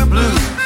the blues.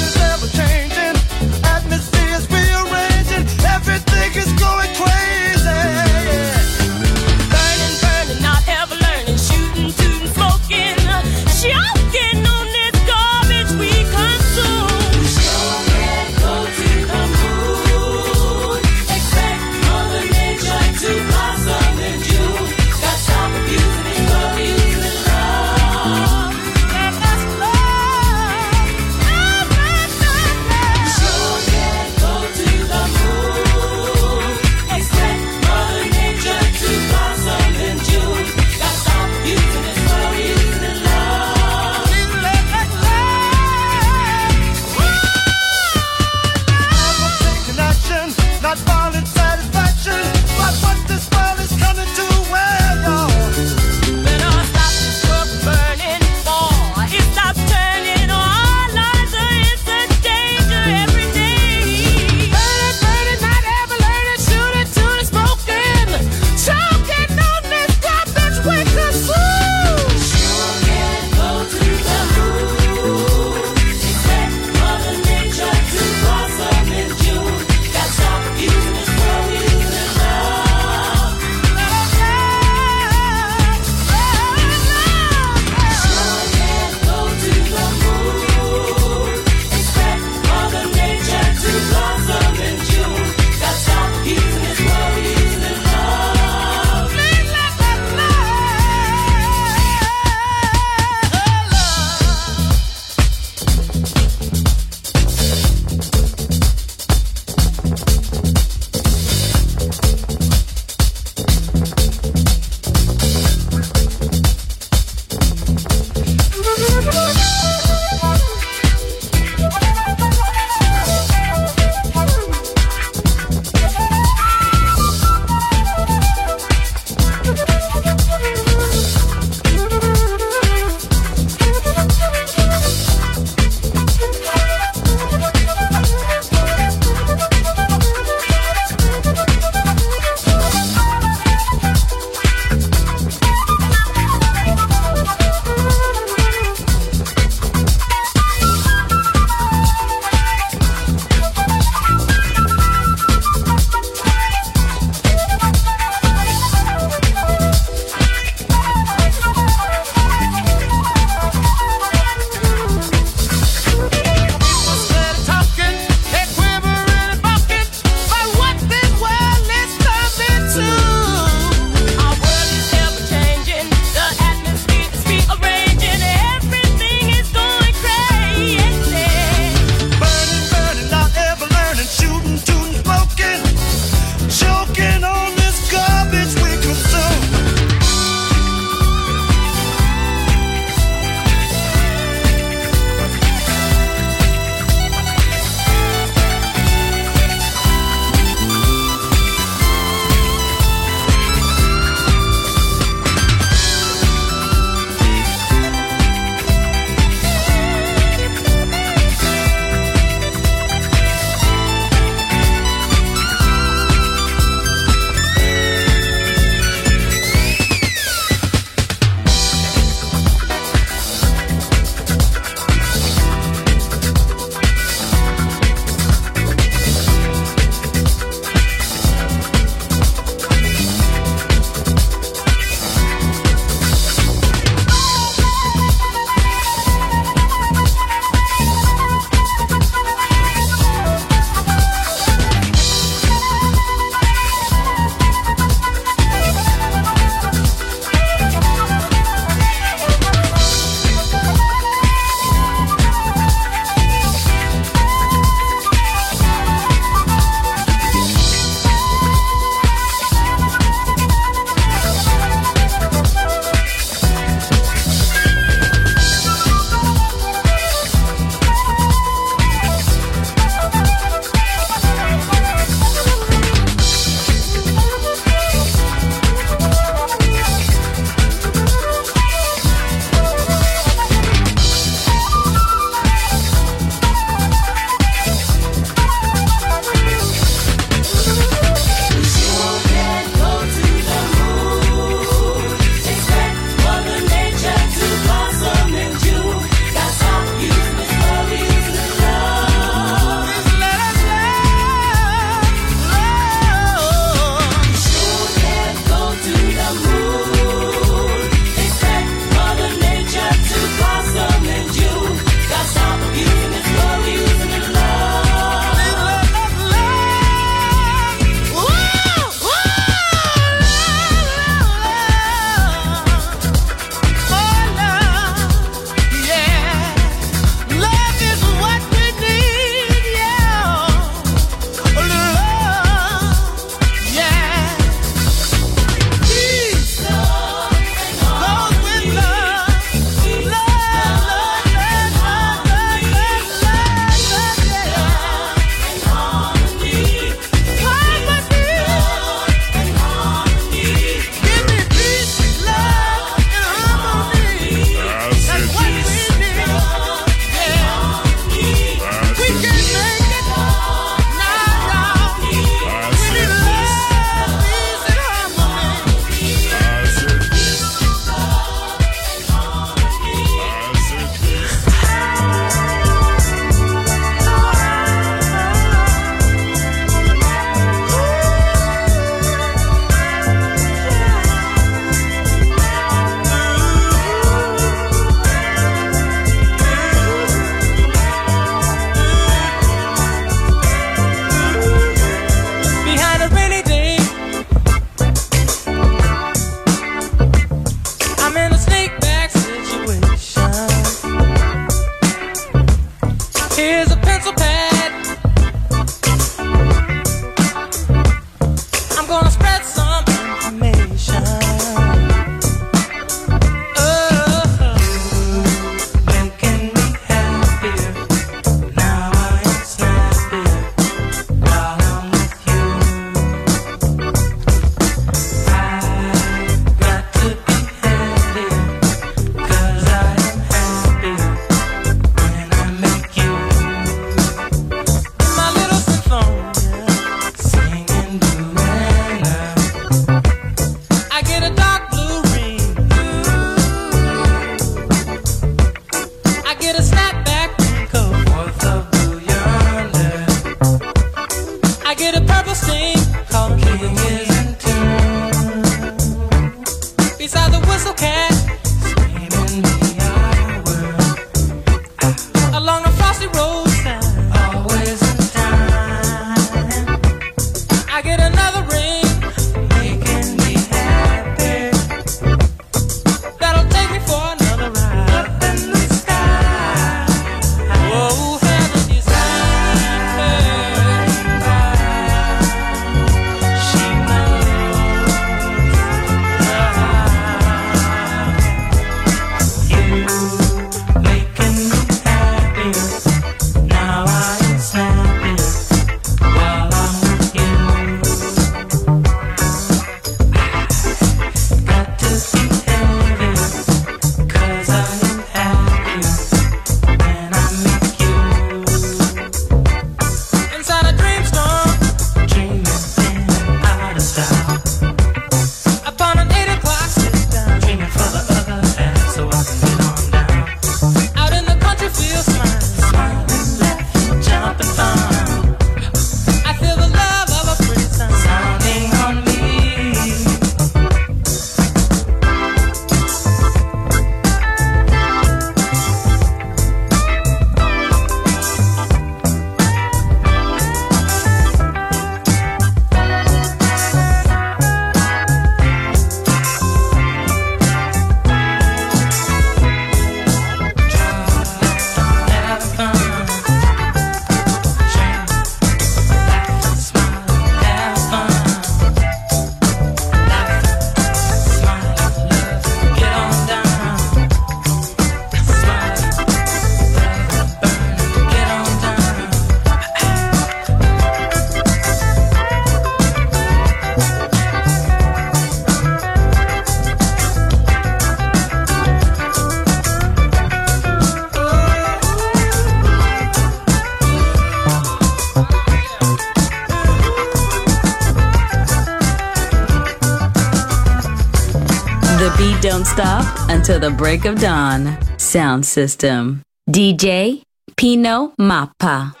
Non-stop the break of dawn. Sound system. DJ Pino Mappa.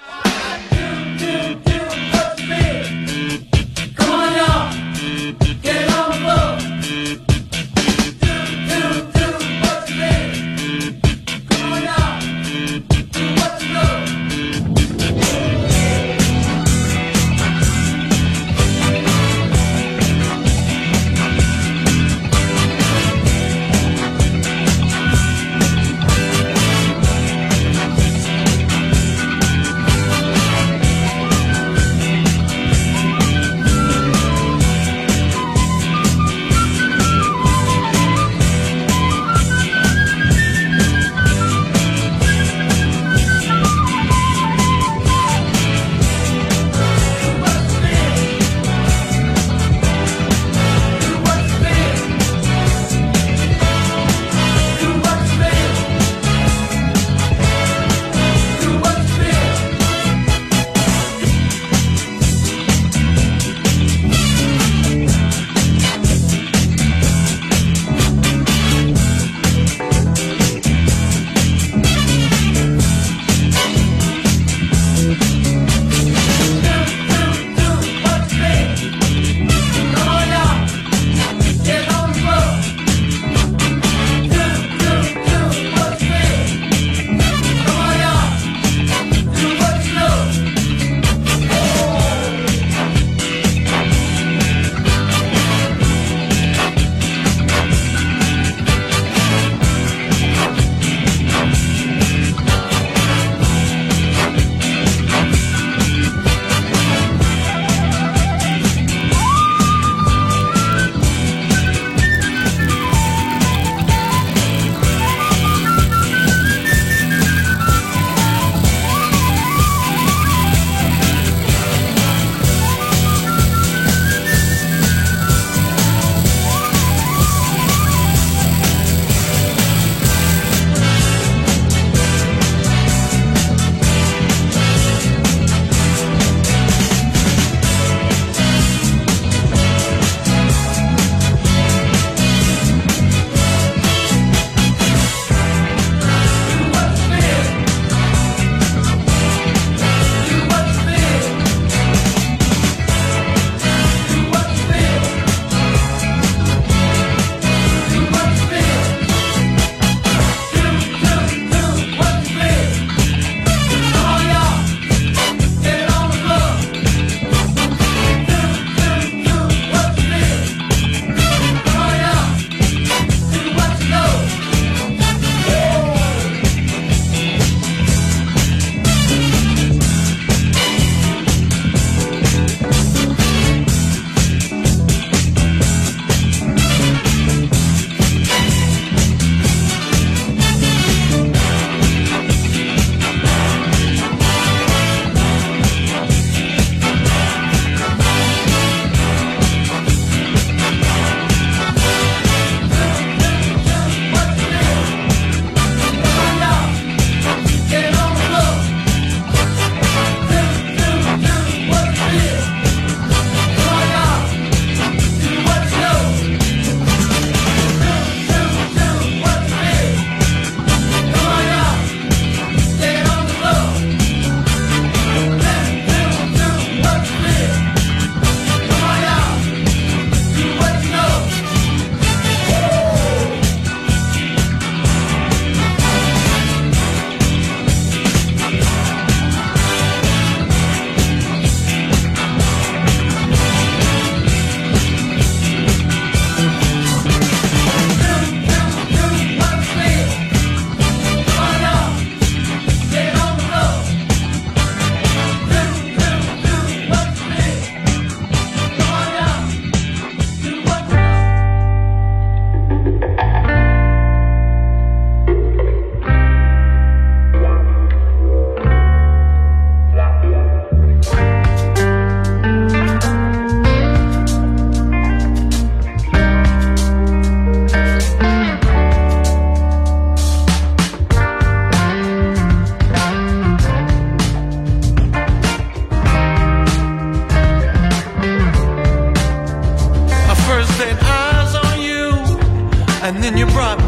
And then you brought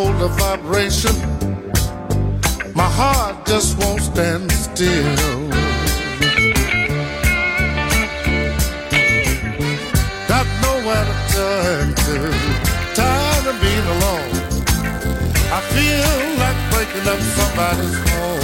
hold a vibration. My heart just won't stand still. Got nowhere to turn to. Tired of being alone. I feel like breaking up somebody's home.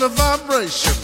The vibration,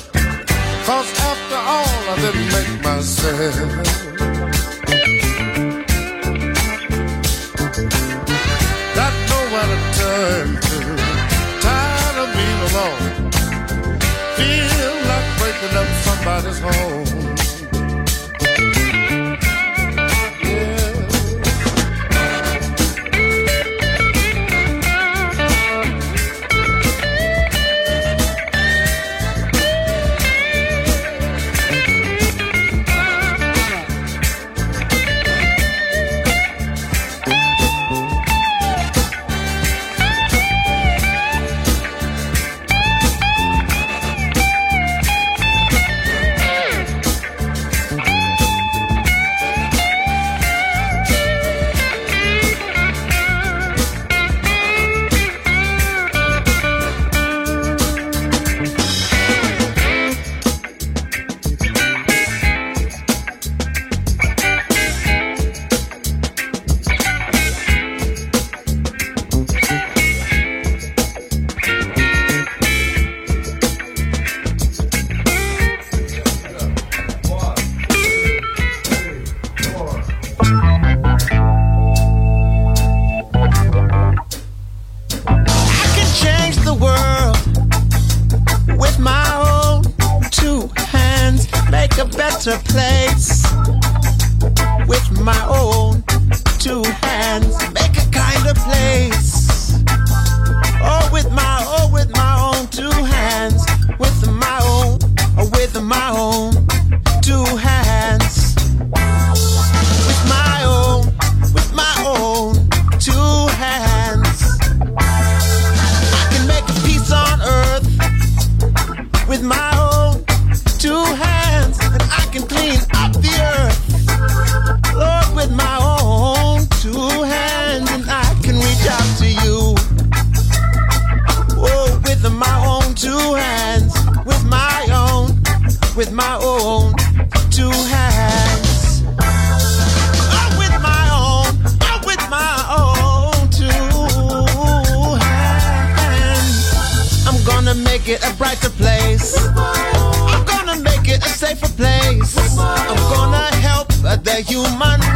the human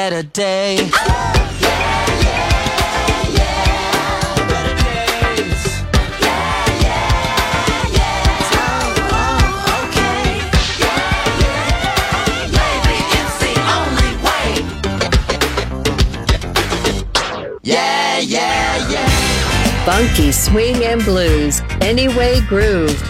Make a better day. Better days. Oh, okay. Maybe it's the only way. Yeah, yeah, yeah. Funky swing and blues. Anyway groove.